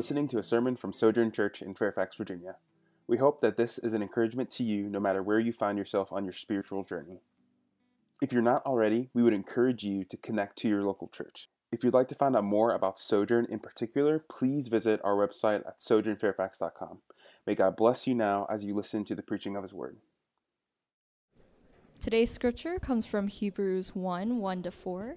listening to a sermon from Sojourn Church in Fairfax, Virginia. We hope that this is an encouragement to you no matter where you find yourself on your spiritual journey. If you're not already, we would encourage you to connect to your local church. If you'd like to find out more about Sojourn in particular, please visit our website at sojournfairfax.com. May God bless you now as you listen to the preaching of His Word. Today's scripture comes from Hebrews 1 1 to 4.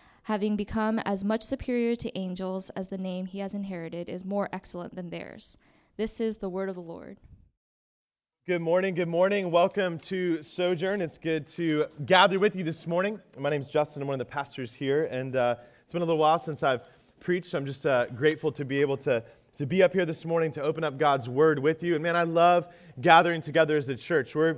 having become as much superior to angels as the name he has inherited is more excellent than theirs. This is the word of the Lord. Good morning. Good morning. Welcome to Sojourn. It's good to gather with you this morning. My name is Justin. I'm one of the pastors here, and uh, it's been a little while since I've preached. I'm just uh, grateful to be able to, to be up here this morning to open up God's Word with you. And man, I love gathering together as a church. We're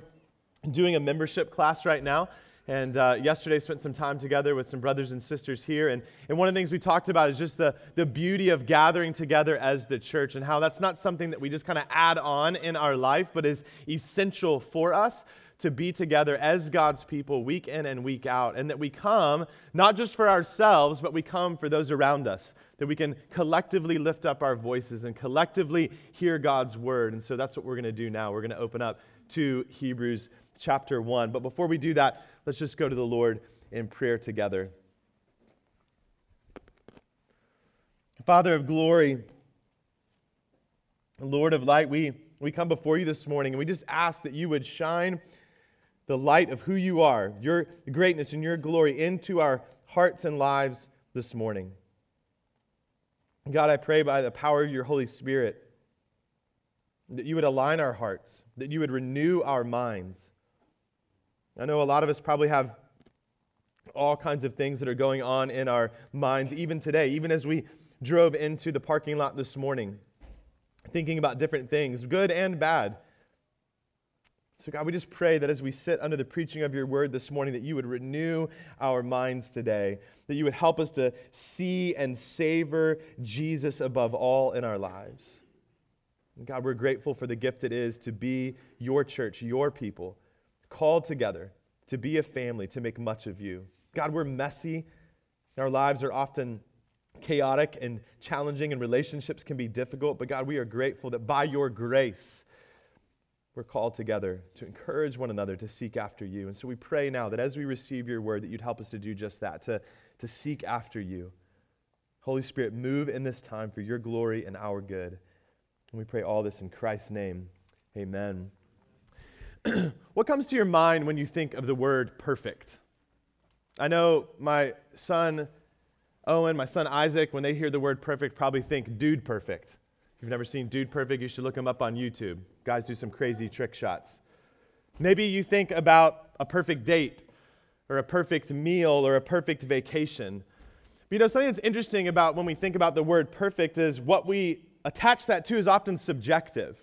doing a membership class right now. And uh, yesterday, spent some time together with some brothers and sisters here. And, and one of the things we talked about is just the, the beauty of gathering together as the church and how that's not something that we just kind of add on in our life, but is essential for us to be together as God's people week in and week out. And that we come not just for ourselves, but we come for those around us. That we can collectively lift up our voices and collectively hear God's word. And so that's what we're going to do now. We're going to open up to Hebrews chapter 1. But before we do that, let's just go to the Lord in prayer together. Father of glory, Lord of light, we, we come before you this morning and we just ask that you would shine the light of who you are, your greatness and your glory into our hearts and lives this morning. God, I pray by the power of your Holy Spirit that you would align our hearts, that you would renew our minds. I know a lot of us probably have all kinds of things that are going on in our minds, even today, even as we drove into the parking lot this morning, thinking about different things, good and bad. So, God, we just pray that as we sit under the preaching of your word this morning, that you would renew our minds today, that you would help us to see and savor Jesus above all in our lives. God, we're grateful for the gift it is to be your church, your people called together to be a family, to make much of you. God, we're messy. Our lives are often chaotic and challenging, and relationships can be difficult. But God, we are grateful that by your grace, we're called together to encourage one another to seek after you. And so we pray now that as we receive your word, that you'd help us to do just that, to, to seek after you. Holy Spirit, move in this time for your glory and our good. And we pray all this in Christ's name. Amen. what comes to your mind when you think of the word perfect? I know my son Owen, my son Isaac, when they hear the word perfect, probably think dude perfect. If you've never seen dude perfect, you should look him up on YouTube. Guys do some crazy trick shots. Maybe you think about a perfect date or a perfect meal or a perfect vacation. But you know, something that's interesting about when we think about the word perfect is what we attach that to is often subjective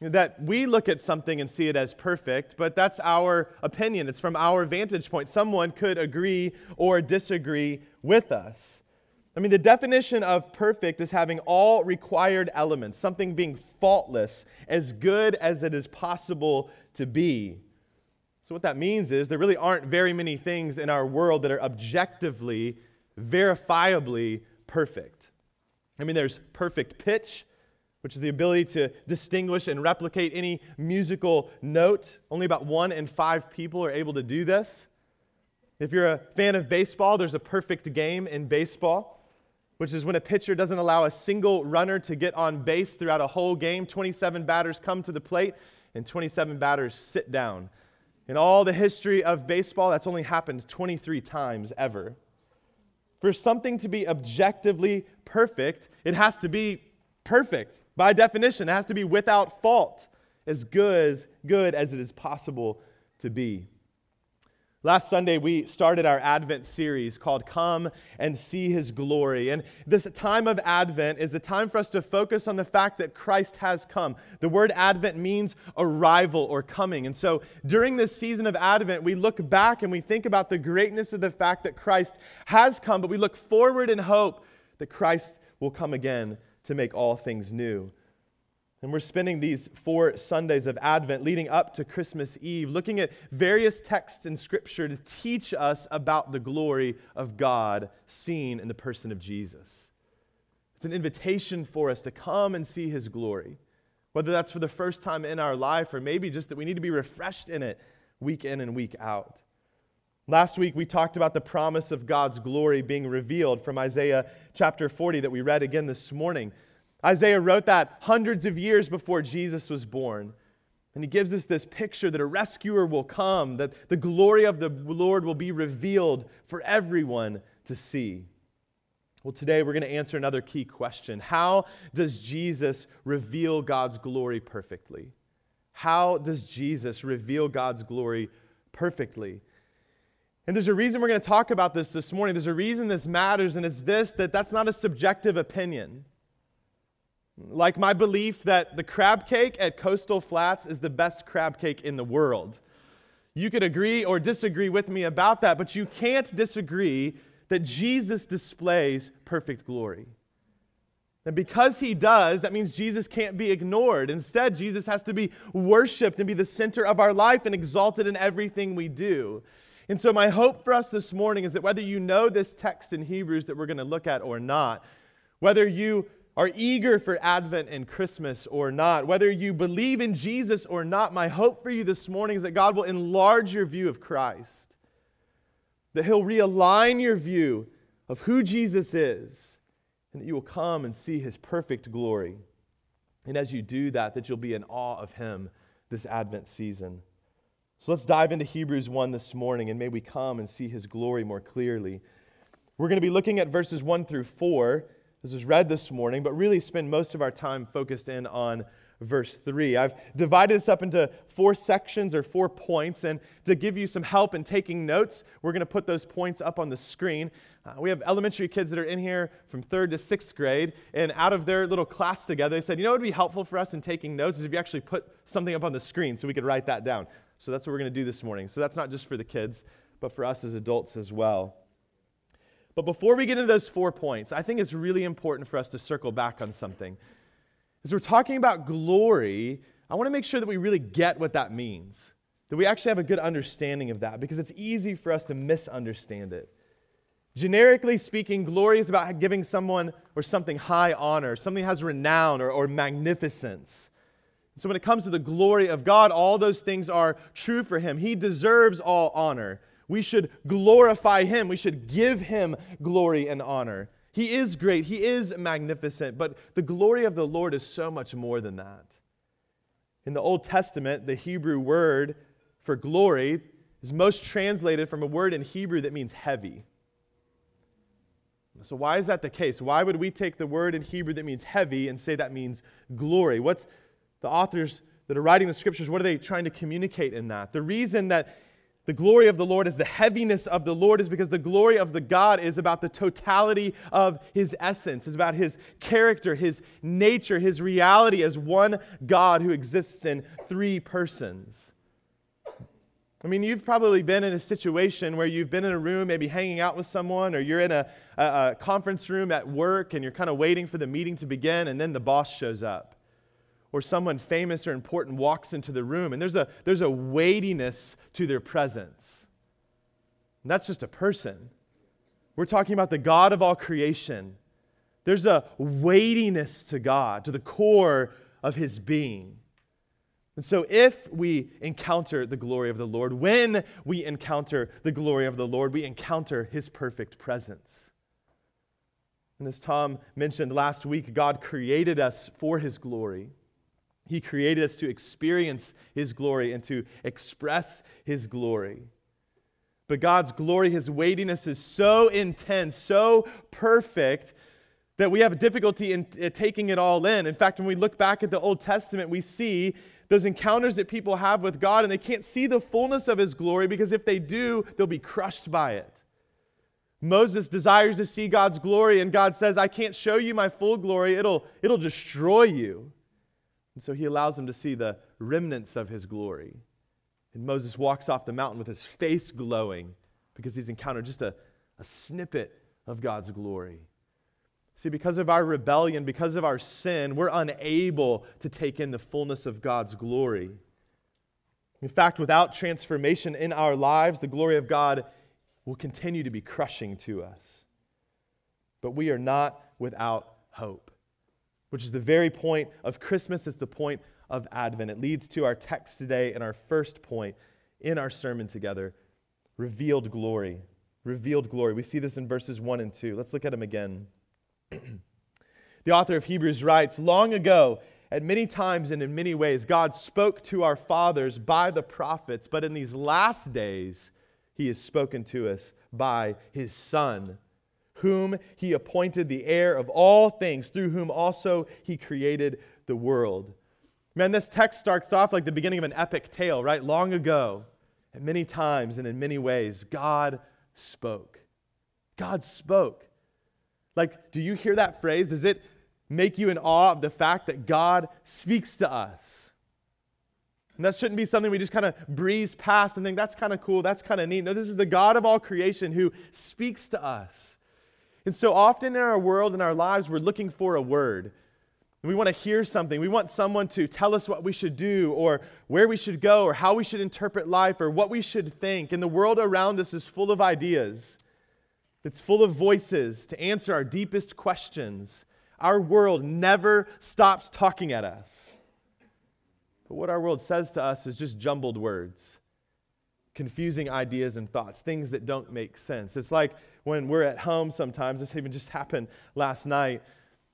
that we look at something and see it as perfect, but that's our opinion. It's from our vantage point. Someone could agree or disagree with us. I mean, the definition of perfect is having all required elements, something being faultless, as good as it is possible to be. So, what that means is there really aren't very many things in our world that are objectively, verifiably perfect. I mean, there's perfect pitch, which is the ability to distinguish and replicate any musical note. Only about one in five people are able to do this. If you're a fan of baseball, there's a perfect game in baseball, which is when a pitcher doesn't allow a single runner to get on base throughout a whole game. 27 batters come to the plate, and 27 batters sit down. In all the history of baseball, that's only happened 23 times ever. For something to be objectively perfect, it has to be perfect. By definition, it has to be without fault, as good, good as it is possible to be. Last Sunday, we started our Advent series called Come and See His Glory. And this time of Advent is a time for us to focus on the fact that Christ has come. The word Advent means arrival or coming. And so during this season of Advent, we look back and we think about the greatness of the fact that Christ has come, but we look forward in hope that Christ will come again to make all things new. And we're spending these four Sundays of Advent leading up to Christmas Eve, looking at various texts in Scripture to teach us about the glory of God seen in the person of Jesus. It's an invitation for us to come and see His glory, whether that's for the first time in our life or maybe just that we need to be refreshed in it week in and week out. Last week, we talked about the promise of God's glory being revealed from Isaiah chapter 40 that we read again this morning. Isaiah wrote that hundreds of years before Jesus was born. And he gives us this picture that a rescuer will come, that the glory of the Lord will be revealed for everyone to see. Well, today we're going to answer another key question How does Jesus reveal God's glory perfectly? How does Jesus reveal God's glory perfectly? And there's a reason we're going to talk about this this morning. There's a reason this matters, and it's this that that's not a subjective opinion. Like my belief that the crab cake at Coastal Flats is the best crab cake in the world. You could agree or disagree with me about that, but you can't disagree that Jesus displays perfect glory. And because he does, that means Jesus can't be ignored. Instead, Jesus has to be worshiped and be the center of our life and exalted in everything we do. And so, my hope for us this morning is that whether you know this text in Hebrews that we're going to look at or not, whether you are eager for Advent and Christmas or not, whether you believe in Jesus or not, my hope for you this morning is that God will enlarge your view of Christ, that He'll realign your view of who Jesus is, and that you will come and see His perfect glory. And as you do that, that you'll be in awe of Him this Advent season. So let's dive into Hebrews 1 this morning, and may we come and see His glory more clearly. We're going to be looking at verses 1 through 4 this was read this morning, but really spend most of our time focused in on verse 3. I've divided this up into four sections or four points, and to give you some help in taking notes, we're going to put those points up on the screen. Uh, we have elementary kids that are in here from third to sixth grade, and out of their little class together, they said, You know what would be helpful for us in taking notes is if you actually put something up on the screen so we could write that down. So that's what we're going to do this morning. So that's not just for the kids, but for us as adults as well. But before we get into those four points, I think it's really important for us to circle back on something. As we're talking about glory, I want to make sure that we really get what that means, that we actually have a good understanding of that, because it's easy for us to misunderstand it. Generically speaking, glory is about giving someone or something high honor, something has renown or, or magnificence. So when it comes to the glory of God, all those things are true for him. He deserves all honor. We should glorify him. We should give him glory and honor. He is great, he is magnificent, but the glory of the Lord is so much more than that. In the Old Testament, the Hebrew word for glory is most translated from a word in Hebrew that means heavy. So, why is that the case? Why would we take the word in Hebrew that means heavy and say that means glory? What's the authors that are writing the scriptures, what are they trying to communicate in that? The reason that the glory of the Lord is the heaviness of the Lord, is because the glory of the God is about the totality of his essence, is about his character, his nature, his reality as one God who exists in three persons. I mean, you've probably been in a situation where you've been in a room, maybe hanging out with someone, or you're in a, a, a conference room at work and you're kind of waiting for the meeting to begin, and then the boss shows up or someone famous or important walks into the room and there's a, there's a weightiness to their presence. And that's just a person. We're talking about the God of all creation. There's a weightiness to God, to the core of his being. And so, if we encounter the glory of the Lord, when we encounter the glory of the Lord, we encounter his perfect presence. And as Tom mentioned last week, God created us for his glory. He created us to experience His glory and to express His glory. But God's glory, His weightiness is so intense, so perfect, that we have difficulty in uh, taking it all in. In fact, when we look back at the Old Testament, we see those encounters that people have with God and they can't see the fullness of his glory because if they do, they'll be crushed by it. Moses desires to see God's glory, and God says, I can't show you my full glory, it'll, it'll destroy you. And so he allows him to see the remnants of his glory. And Moses walks off the mountain with his face glowing because he's encountered just a, a snippet of God's glory. See, because of our rebellion, because of our sin, we're unable to take in the fullness of God's glory. In fact, without transformation in our lives, the glory of God will continue to be crushing to us. But we are not without hope, which is the very point of Christmas. It's the point of Advent. It leads to our text today and our first point in our sermon together revealed glory. Revealed glory. We see this in verses 1 and 2. Let's look at them again. the author of Hebrews writes Long ago, at many times and in many ways, God spoke to our fathers by the prophets, but in these last days, he has spoken to us by his Son, whom he appointed the heir of all things, through whom also he created the world. Man, this text starts off like the beginning of an epic tale, right? Long ago, and many times and in many ways, God spoke. God spoke. Like, do you hear that phrase? Does it make you in awe of the fact that God speaks to us? And that shouldn't be something we just kind of breeze past and think that's kind of cool, that's kind of neat. No, this is the God of all creation who speaks to us. And so often in our world, in our lives, we're looking for a word. We want to hear something. We want someone to tell us what we should do, or where we should go, or how we should interpret life, or what we should think. And the world around us is full of ideas, it's full of voices to answer our deepest questions. Our world never stops talking at us. But what our world says to us is just jumbled words, confusing ideas and thoughts, things that don't make sense. It's like when we're at home sometimes, this even just happened last night.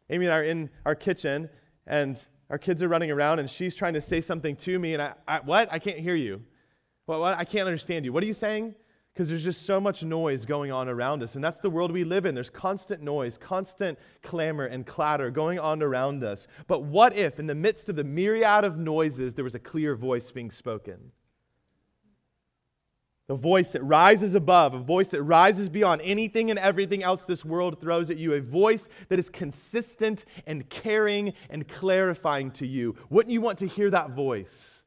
Amy and I are in our kitchen, and our kids are running around, and she's trying to say something to me, and I, I what? I can't hear you. What, what? I can't understand you. What are you saying? because there's just so much noise going on around us. And that's the world we live in. There's constant noise, constant clamor and clatter going on around us. But what if, in the midst of the myriad of noises, there was a clear voice being spoken? A voice that rises above, a voice that rises beyond anything and everything else this world throws at you, a voice that is consistent and caring and clarifying to you. Wouldn't you want to hear that voice?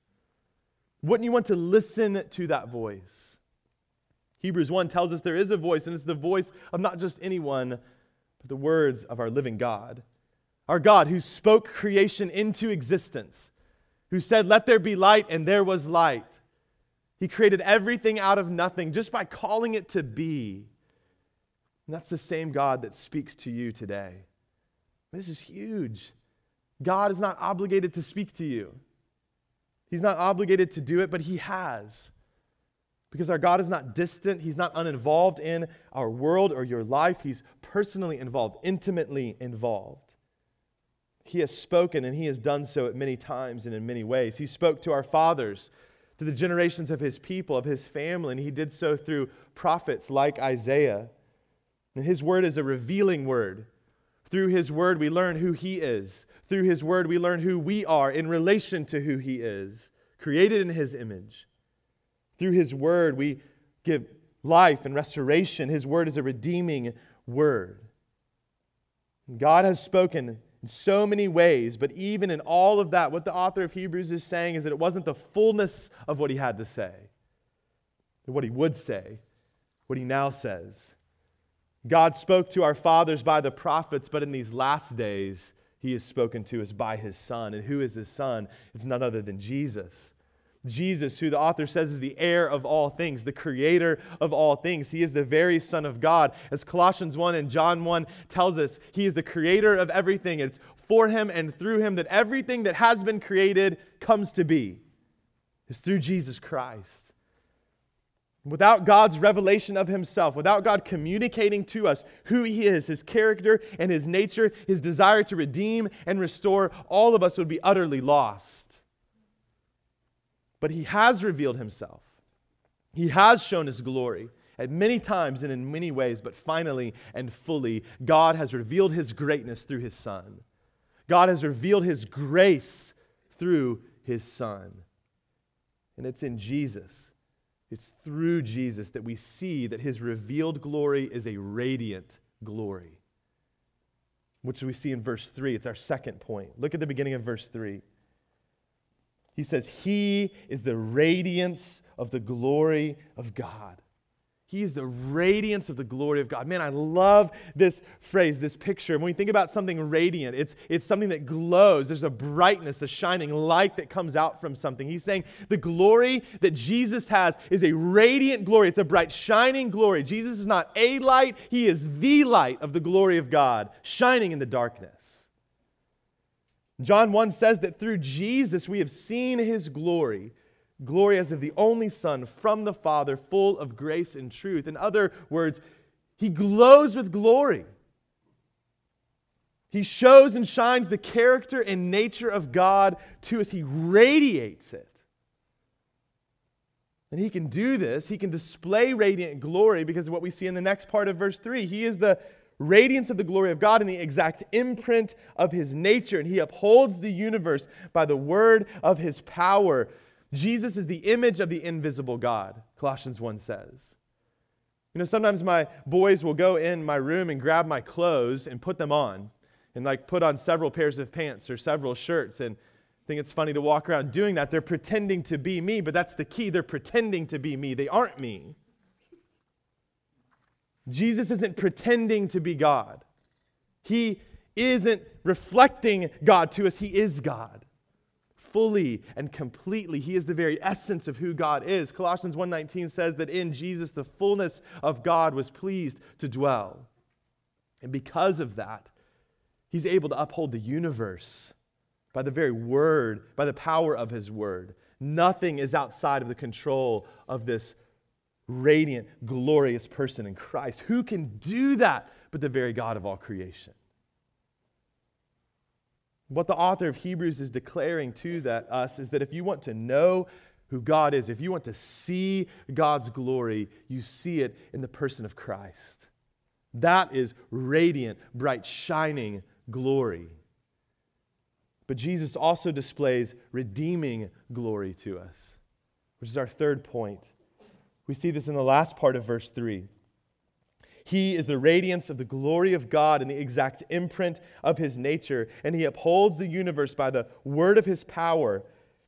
Wouldn't you want to listen to that voice? Hebrews 1 tells us there is a voice, and it's the voice of not just anyone, but the words of our living God. Our God who spoke creation into existence, who said, Let there be light, and there was light. He created everything out of nothing just by calling it to be. And that's the same God that speaks to you today. This is huge. God is not obligated to speak to you. He's not obligated to do it, but He has. Because our God is not distant, He's not uninvolved in our world or your life. He's personally involved, intimately involved. He has spoken, and He has done so at many times and in many ways. He spoke to our fathers, to the generations of His people, of His family, and He did so through prophets like Isaiah. And His word is a revealing word. Through His word, we learn who He is. Through His word, we learn who we are in relation to who He is, created in His image. Through His Word, we give life and restoration. His Word is a redeeming Word. God has spoken in so many ways, but even in all of that, what the author of Hebrews is saying is that it wasn't the fullness of what he had to say, what he would say, what he now says. God spoke to our fathers by the prophets, but in these last days, he has spoken to us by his Son. And who is his Son? It's none other than Jesus. Jesus, who the author says is the heir of all things, the creator of all things. He is the very Son of God. As Colossians 1 and John 1 tells us, He is the creator of everything. It's for Him and through Him that everything that has been created comes to be. It's through Jesus Christ. Without God's revelation of Himself, without God communicating to us who He is, His character and His nature, His desire to redeem and restore, all of us would be utterly lost. But he has revealed himself. He has shown his glory at many times and in many ways, but finally and fully, God has revealed his greatness through his Son. God has revealed his grace through his Son. And it's in Jesus, it's through Jesus that we see that his revealed glory is a radiant glory, which we see in verse 3. It's our second point. Look at the beginning of verse 3. He says, He is the radiance of the glory of God. He is the radiance of the glory of God. Man, I love this phrase, this picture. When we think about something radiant, it's, it's something that glows. There's a brightness, a shining light that comes out from something. He's saying the glory that Jesus has is a radiant glory. It's a bright, shining glory. Jesus is not a light, He is the light of the glory of God, shining in the darkness. John 1 says that through Jesus we have seen His glory glory as of the only Son from the Father, full of grace and truth. In other words, he glows with glory. He shows and shines the character and nature of God to us, he radiates it. And he can do this, he can display radiant glory because of what we see in the next part of verse 3. He is the radiance of the glory of God and the exact imprint of his nature, and he upholds the universe by the word of his power. Jesus is the image of the invisible God, Colossians 1 says. You know, sometimes my boys will go in my room and grab my clothes and put them on, and like put on several pairs of pants or several shirts. And think it's funny to walk around doing that. They're pretending to be me, but that's the key. They're pretending to be me, they aren't me. Jesus isn't pretending to be God. He isn't reflecting God to us, He is God fully and completely. He is the very essence of who God is. Colossians 1:19 says that in Jesus the fullness of God was pleased to dwell. And because of that, he's able to uphold the universe by the very word, by the power of his word. Nothing is outside of the control of this radiant, glorious person in Christ. Who can do that but the very God of all creation? What the author of Hebrews is declaring to that, us is that if you want to know who God is, if you want to see God's glory, you see it in the person of Christ. That is radiant, bright, shining glory. But Jesus also displays redeeming glory to us, which is our third point. We see this in the last part of verse 3. He is the radiance of the glory of God and the exact imprint of his nature, and he upholds the universe by the word of his power.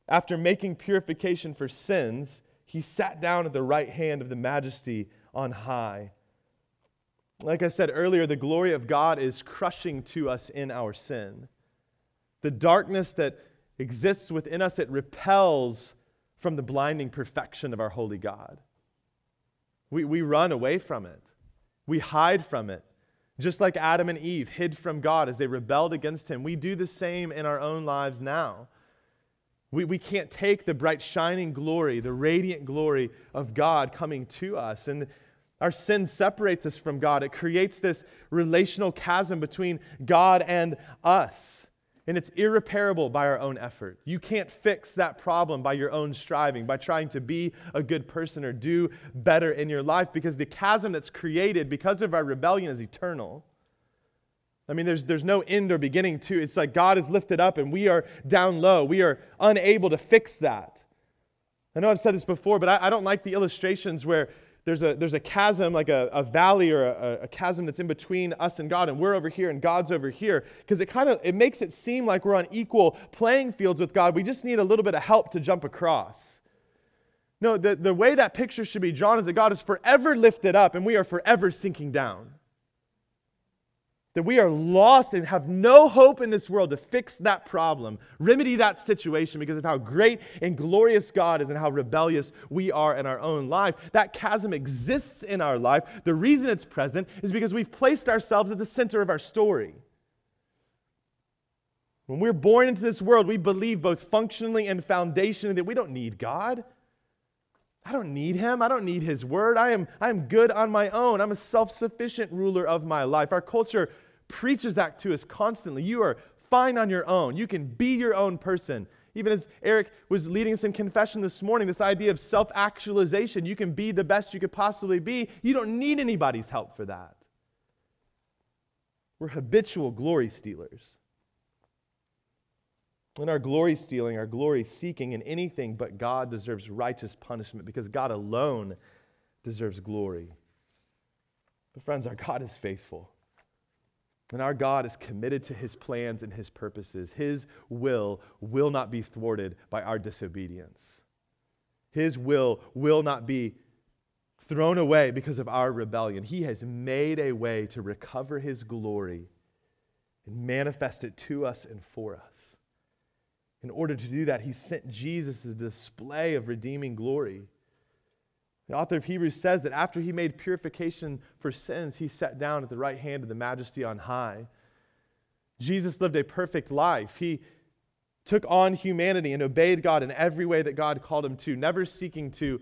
After making purification for sins, he sat down at the right hand of the majesty on high. Like I said earlier, the glory of God is crushing to us in our sin. The darkness that exists within us, it repels from the blinding perfection of our holy God. We, we run away from it. We hide from it. Just like Adam and Eve hid from God as they rebelled against Him, we do the same in our own lives now. We, we can't take the bright, shining glory, the radiant glory of God coming to us. And our sin separates us from God. It creates this relational chasm between God and us and it's irreparable by our own effort. You can't fix that problem by your own striving, by trying to be a good person or do better in your life, because the chasm that's created because of our rebellion is eternal. I mean, there's, there's no end or beginning to it. It's like God is lifted up and we are down low. We are unable to fix that. I know I've said this before, but I, I don't like the illustrations where there's a, there's a chasm, like a, a valley or a, a chasm that's in between us and God, and we're over here and God's over here. Because it kind of it makes it seem like we're on equal playing fields with God. We just need a little bit of help to jump across. No, the, the way that picture should be drawn is that God is forever lifted up and we are forever sinking down that we are lost and have no hope in this world to fix that problem, remedy that situation because of how great and glorious God is and how rebellious we are in our own life. That chasm exists in our life. The reason it's present is because we've placed ourselves at the center of our story. When we're born into this world, we believe both functionally and foundationally that we don't need God. I don't need him. I don't need his word. I am, I am good on my own. I'm a self sufficient ruler of my life. Our culture preaches that to us constantly. You are fine on your own. You can be your own person. Even as Eric was leading us in confession this morning, this idea of self actualization, you can be the best you could possibly be. You don't need anybody's help for that. We're habitual glory stealers. In our glory stealing, our glory seeking in anything but God deserves righteous punishment because God alone deserves glory. But, friends, our God is faithful. And our God is committed to his plans and his purposes. His will will not be thwarted by our disobedience. His will will not be thrown away because of our rebellion. He has made a way to recover his glory and manifest it to us and for us. In order to do that, he sent Jesus as a display of redeeming glory. The author of Hebrews says that after he made purification for sins, he sat down at the right hand of the majesty on high. Jesus lived a perfect life. He took on humanity and obeyed God in every way that God called him to, never seeking to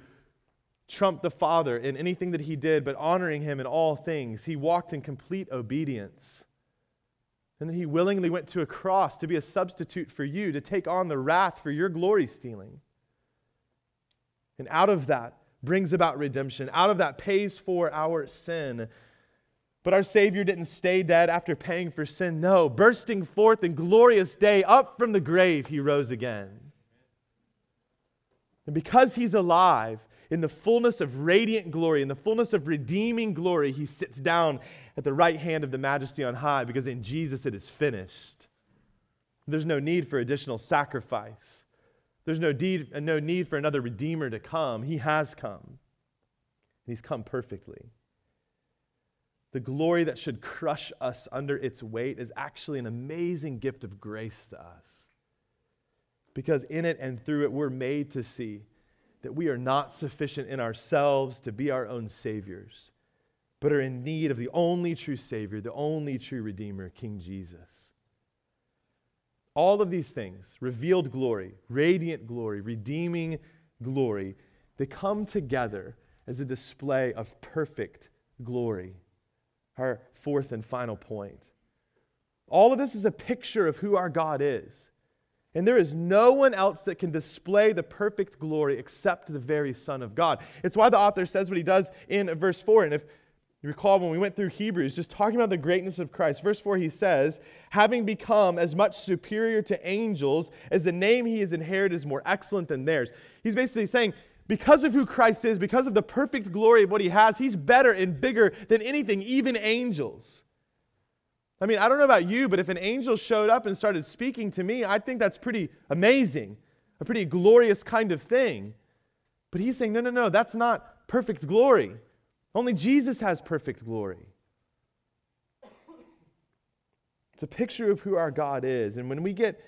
trump the Father in anything that he did, but honoring him in all things. He walked in complete obedience. And then he willingly went to a cross to be a substitute for you, to take on the wrath for your glory stealing. And out of that brings about redemption, out of that pays for our sin. But our Savior didn't stay dead after paying for sin. No, bursting forth in glorious day, up from the grave, he rose again. And because he's alive, in the fullness of radiant glory, in the fullness of redeeming glory, he sits down at the right hand of the majesty on high because in Jesus it is finished. There's no need for additional sacrifice. There's no need, uh, no need for another redeemer to come. He has come. And he's come perfectly. The glory that should crush us under its weight is actually an amazing gift of grace to us. Because in it and through it, we're made to see that we are not sufficient in ourselves to be our own saviors, but are in need of the only true Savior, the only true Redeemer, King Jesus. All of these things, revealed glory, radiant glory, redeeming glory, they come together as a display of perfect glory. Our fourth and final point. All of this is a picture of who our God is. And there is no one else that can display the perfect glory except the very Son of God. It's why the author says what he does in verse 4. And if you recall when we went through Hebrews, just talking about the greatness of Christ, verse 4, he says, having become as much superior to angels as the name he has inherited is more excellent than theirs. He's basically saying, because of who Christ is, because of the perfect glory of what he has, he's better and bigger than anything, even angels. I mean, I don't know about you, but if an angel showed up and started speaking to me, I'd think that's pretty amazing, a pretty glorious kind of thing. But he's saying, no, no, no, that's not perfect glory. Only Jesus has perfect glory. It's a picture of who our God is. And when we get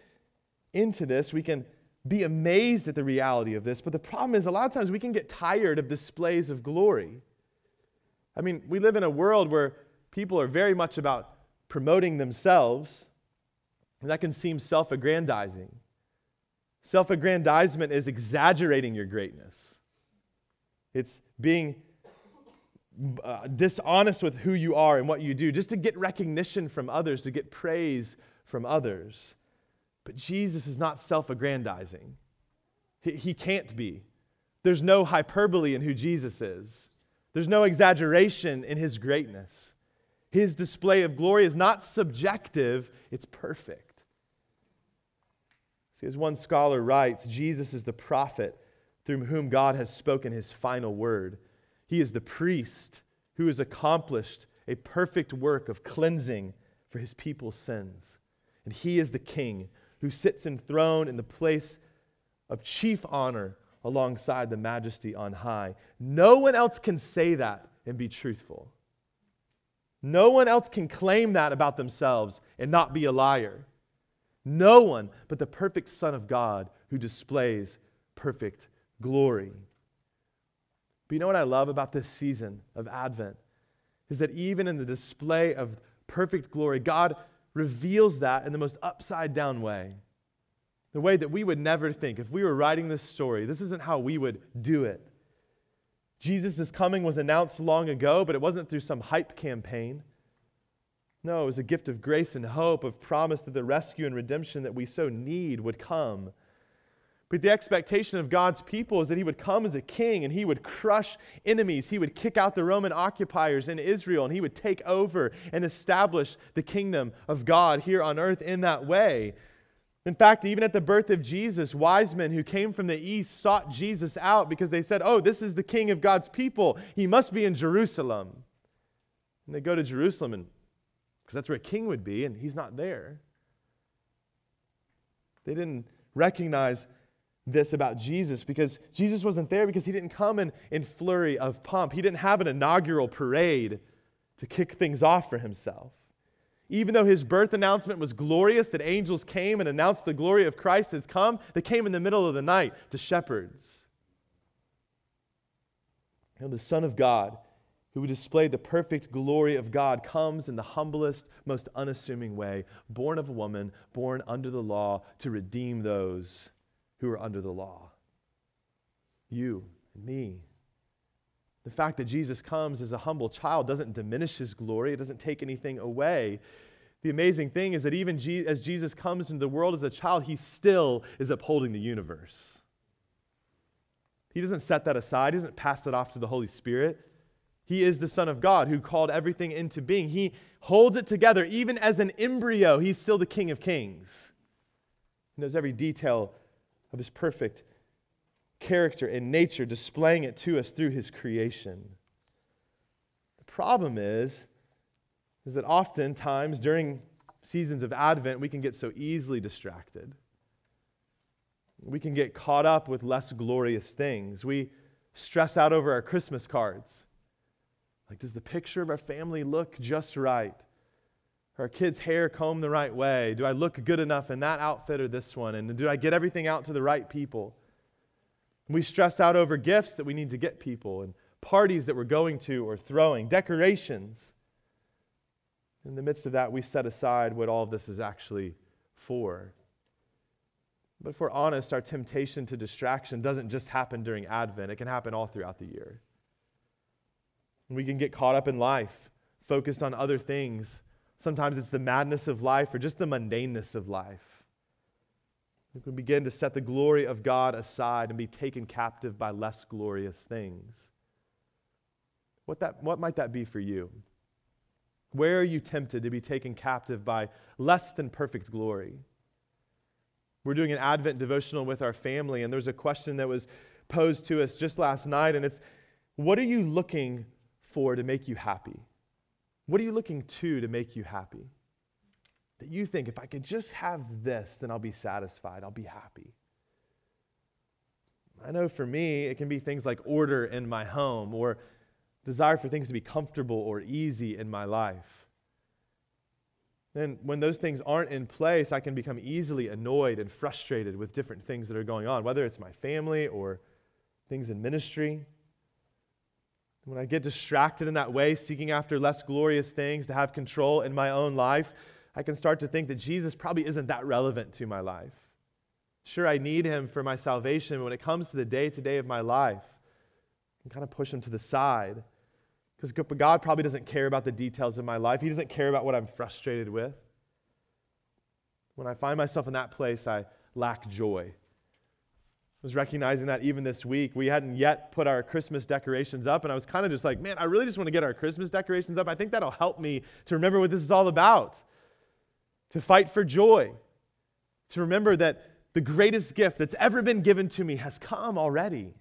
into this, we can be amazed at the reality of this. But the problem is, a lot of times we can get tired of displays of glory. I mean, we live in a world where people are very much about promoting themselves, and that can seem self aggrandizing. Self aggrandizement is exaggerating your greatness, it's being uh, dishonest with who you are and what you do, just to get recognition from others, to get praise from others. But Jesus is not self aggrandizing. He, he can't be. There's no hyperbole in who Jesus is, there's no exaggeration in his greatness. His display of glory is not subjective, it's perfect. See, as one scholar writes, Jesus is the prophet through whom God has spoken his final word. He is the priest who has accomplished a perfect work of cleansing for his people's sins. And he is the king who sits enthroned in the place of chief honor alongside the majesty on high. No one else can say that and be truthful. No one else can claim that about themselves and not be a liar. No one but the perfect Son of God who displays perfect glory. But you know what I love about this season of Advent? Is that even in the display of perfect glory, God reveals that in the most upside down way. The way that we would never think. If we were writing this story, this isn't how we would do it. Jesus' coming was announced long ago, but it wasn't through some hype campaign. No, it was a gift of grace and hope, of promise that the rescue and redemption that we so need would come. But the expectation of God's people is that he would come as a king and he would crush enemies. He would kick out the Roman occupiers in Israel and he would take over and establish the kingdom of God here on earth in that way. In fact, even at the birth of Jesus, wise men who came from the east sought Jesus out because they said, Oh, this is the king of God's people. He must be in Jerusalem. And they go to Jerusalem and because that's where a king would be, and he's not there. They didn't recognize this about Jesus because Jesus wasn't there because he didn't come in, in flurry of pomp. He didn't have an inaugural parade to kick things off for himself. Even though his birth announcement was glorious, that angels came and announced the glory of Christ has come, they came in the middle of the night to shepherds. You know, the Son of God, who would display the perfect glory of God, comes in the humblest, most unassuming way, born of a woman, born under the law, to redeem those who are under the law. You and me. The fact that Jesus comes as a humble child doesn't diminish his glory, it doesn't take anything away. The amazing thing is that even as Jesus comes into the world as a child, he still is upholding the universe. He doesn't set that aside, he doesn't pass that off to the Holy Spirit. He is the Son of God who called everything into being. He holds it together. Even as an embryo, he's still the King of Kings. He knows every detail of his perfect character and nature, displaying it to us through his creation. The problem is, is that oftentimes during seasons of Advent, we can get so easily distracted. We can get caught up with less glorious things. We stress out over our Christmas cards. Like, does the picture of our family look just right? Our kids' hair combed the right way? Do I look good enough in that outfit or this one? And do I get everything out to the right people? We stress out over gifts that we need to get people and parties that we're going to or throwing, decorations. In the midst of that, we set aside what all of this is actually for. But if we're honest, our temptation to distraction doesn't just happen during Advent, it can happen all throughout the year. We can get caught up in life, focused on other things Sometimes it's the madness of life or just the mundaneness of life. We can begin to set the glory of God aside and be taken captive by less glorious things. What, that, what might that be for you? Where are you tempted to be taken captive by less than perfect glory? We're doing an Advent devotional with our family, and there's a question that was posed to us just last night, and it's what are you looking for to make you happy? What are you looking to to make you happy? That you think, if I could just have this, then I'll be satisfied, I'll be happy. I know for me, it can be things like order in my home or desire for things to be comfortable or easy in my life. Then, when those things aren't in place, I can become easily annoyed and frustrated with different things that are going on, whether it's my family or things in ministry. When I get distracted in that way, seeking after less glorious things to have control in my own life, I can start to think that Jesus probably isn't that relevant to my life. Sure, I need him for my salvation, but when it comes to the day to day of my life, I can kind of push him to the side. Because God probably doesn't care about the details of my life. He doesn't care about what I'm frustrated with. When I find myself in that place, I lack joy was recognizing that even this week. We hadn't yet put our Christmas decorations up, and I was kind of just like, man, I really just want to get our Christmas decorations up. I think that'll help me to remember what this is all about, to fight for joy, to remember that the greatest gift that's ever been given to me has come already.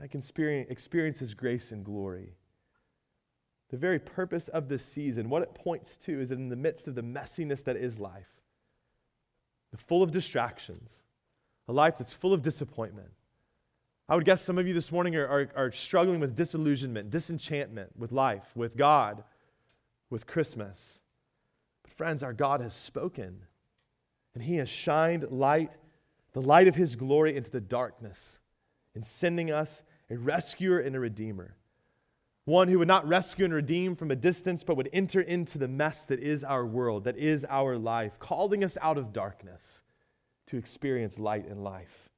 I can experience His grace and glory. The very purpose of this season, what it points to, is that in the midst of the messiness that is life, the full of distractions, a life that's full of disappointment. I would guess some of you this morning are, are, are, struggling with disillusionment, disenchantment with life, with God, with Christmas. But, friends, our God has spoken, and He has shined light, the light of His glory, into the darkness, in sending us a rescuer and a redeemer. One who would not rescue and redeem from a distance, but would enter into the mess that is our world, that is our life, calling us out of darkness to experience light in life.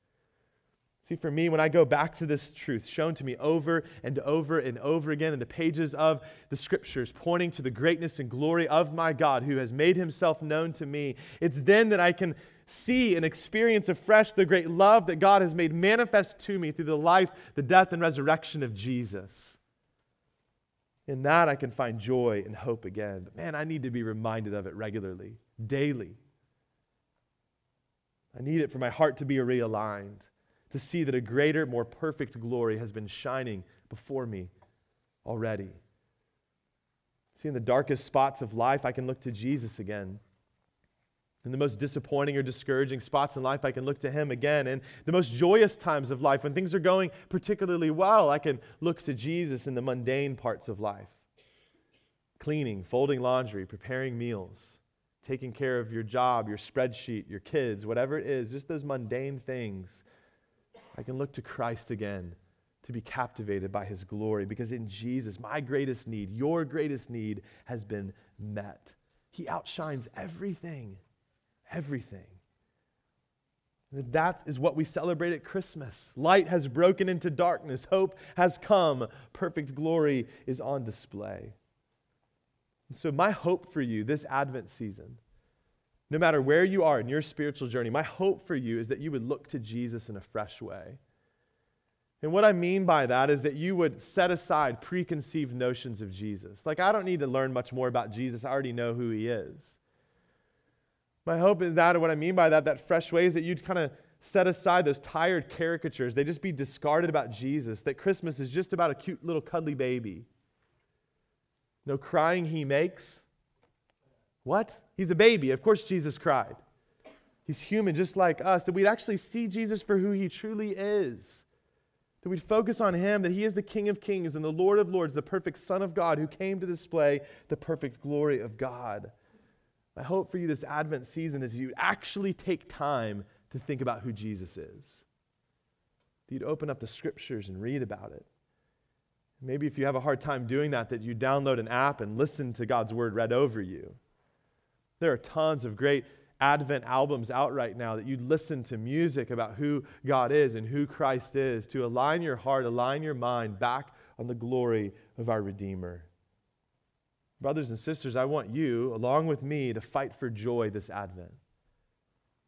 See, for me, when I go back to this truth shown to me over and over and over again in the pages of the scriptures, pointing to the greatness and glory of my God who has made himself known to me, it's then that I can see and experience afresh the great love that God has made manifest to me through the life, the death, and resurrection of Jesus. In that, I can find joy and hope again. But man, I need to be reminded of it regularly, daily. I need it for my heart to be realigned, to see that a greater, more perfect glory has been shining before me already. See, in the darkest spots of life, I can look to Jesus again. In the most disappointing or discouraging spots in life, I can look to Him again. In the most joyous times of life, when things are going particularly well, I can look to Jesus in the mundane parts of life cleaning, folding laundry, preparing meals, taking care of your job, your spreadsheet, your kids, whatever it is, just those mundane things. I can look to Christ again to be captivated by his glory because in Jesus, my greatest need, your greatest need, has been met. He outshines everything everything. And that is what we celebrate at Christmas. Light has broken into darkness, hope has come, perfect glory is on display. And so, my hope for you this Advent season, no matter where you are in your spiritual journey, my hope for you is that you would look to Jesus in a fresh way. And what I mean by that is that you would set aside preconceived notions of Jesus. Like, I don't need to learn much more about Jesus, I already know who he is. My hope is that, or what I mean by that, that fresh way is that you'd kind of set aside those tired caricatures. They just be discarded about Jesus, that Christmas is just about a cute little cuddly baby. No crying he makes. What? He's a baby. Of course, Jesus cried. He's human just like us. That we'd actually see Jesus for who he truly is. That we'd focus on him, that he is the King of kings and the Lord of lords, the perfect Son of God who came to display the perfect glory of God. My hope for you this Advent season is you actually take time to think about who Jesus is. That you'd open up the scriptures and read about it. Maybe if you have a hard time doing that, that you download an app and listen to God's word read over you. There are tons of great Advent albums out right now that you'd listen to music about who God is and who Christ is to align your heart, align your mind back on the glory of our Redeemer. Brothers and sisters, I want you, along with me, to fight for joy this Advent,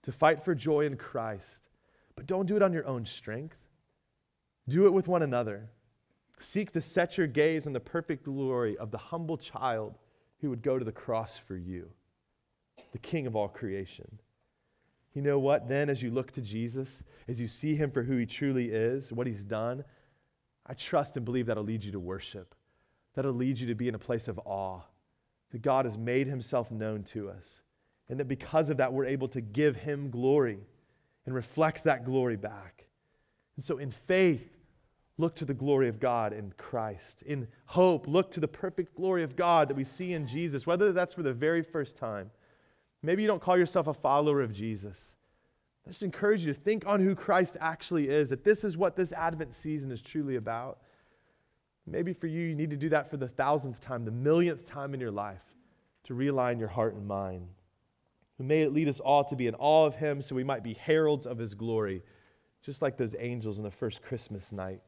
to fight for joy in Christ. But don't do it on your own strength, do it with one another. Seek to set your gaze on the perfect glory of the humble child who would go to the cross for you, the King of all creation. You know what? Then, as you look to Jesus, as you see him for who he truly is, what he's done, I trust and believe that'll lead you to worship that'll lead you to be in a place of awe that God has made himself known to us. And that because of that, we're able to give him glory and reflect that glory back. And so, in faith, look to the glory of God in Christ. In hope, look to the perfect glory of God that we see in Jesus, whether that's for the very first time. Maybe you don't call yourself a follower of Jesus. I just encourage you to think on who Christ actually is, that this is what this Advent season is truly about. Maybe for you, you need to do that for the thousandth time, the millionth time in your life to realign your heart and mind. And may it lead us all to be in awe of Him so we might be heralds of His glory, just like those angels in the first Christmas night.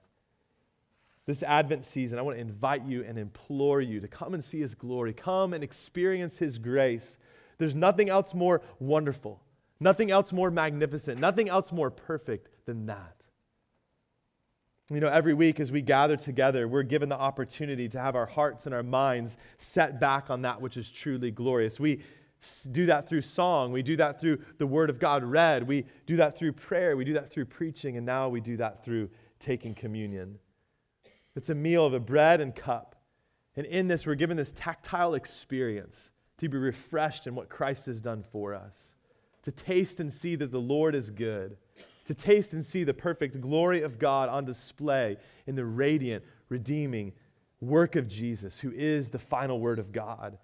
This Advent season, I want to invite you and implore you to come and see His glory, come and experience His grace. There's nothing else more wonderful, nothing else more magnificent, nothing else more perfect than that. You know, every week as we gather together, we're given the opportunity to have our hearts and our minds set back on that which is truly glorious. We do that through song. We do that through the Word of God read. We do that through prayer. We do that through preaching. And now we do that through taking communion. It's a meal of a bread and cup. And in this, we're given this tactile experience to be refreshed in what Christ has done for us, to taste and see that the Lord is good to taste and see the perfect glory of God on display in the radiant, redeeming work of Jesus, who is the final word of God.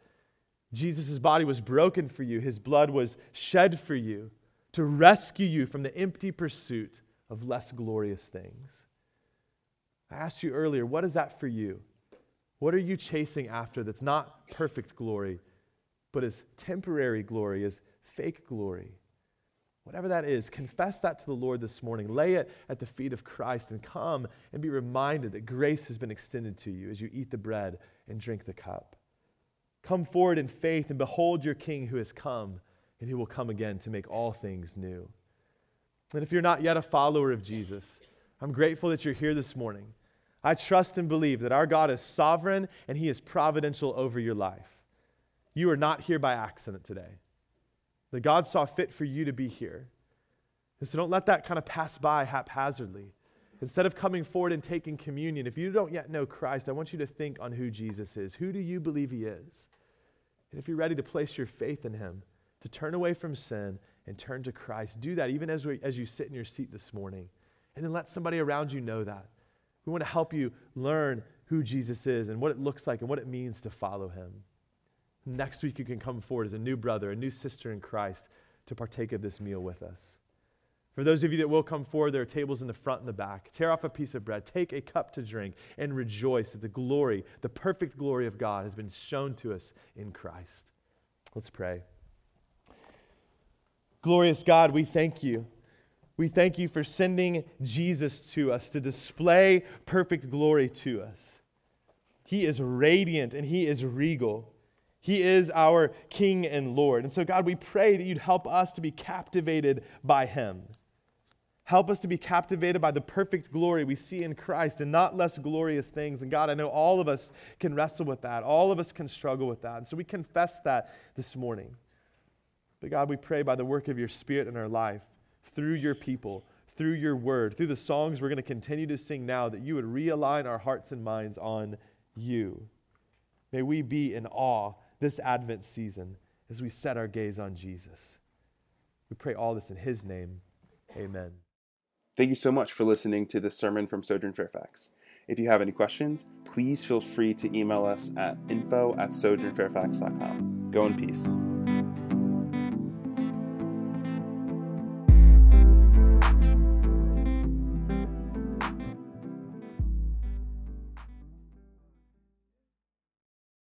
Jesus' body was broken for you, his blood was shed for you to rescue you from the empty pursuit of less glorious things. I asked you earlier, what is that for you? What are you chasing after that's not perfect glory, but is temporary glory, is fake glory? Whatever that is, confess that to the Lord this morning. Lay it at the feet of Christ and come and be reminded that grace has been extended to you as you eat the bread and drink the cup. Come forward in faith and behold your King who has come and who will come again to make all things new. And if you're not yet a follower of Jesus, I'm grateful that you're here this morning. I trust and believe that our God is sovereign and He is providential over your life. You are not here by accident today that God saw fit for you to be here. And so don't let that kind of pass by haphazardly. Instead of coming forward and taking communion, if you don't yet know Christ, I want you to think on who Jesus is. Who do you believe he is? And if you're ready to place your faith in him, to turn away from sin and turn to Christ, do that even as, we, as you sit in your seat this morning. And then let somebody around you know that. We want to help you learn who Jesus is and what it looks like and what it means to follow him. Next week, you can come forward as a new brother, a new sister in Christ to partake of this meal with us. For those of you that will come forward, there are tables in the front and the back. Tear off a piece of bread, take a cup to drink, and rejoice that the glory, the perfect glory of God, has been shown to us in Christ. Let's pray. Glorious God, we thank you. We thank you for sending Jesus to us to display perfect glory to us. He is radiant and he is regal. He is our King and Lord. And so, God, we pray that you'd help us to be captivated by him. Help us to be captivated by the perfect glory we see in Christ and not less glorious things. And God, I know all of us can wrestle with that. All of us can struggle with that. And so we confess that this morning. But God, we pray by the work of your Spirit in our life, through your people, through your word, through the songs we're going to continue to sing now, that you would realign our hearts and minds on you. May we be in awe this Advent season as we set our gaze on Jesus. We pray all this in his name. Amen. Thank you so much for listening to this sermon from Sojourn Fairfax. If you have any questions, please feel free to email us at info at sojournfairfax.com. Go in peace.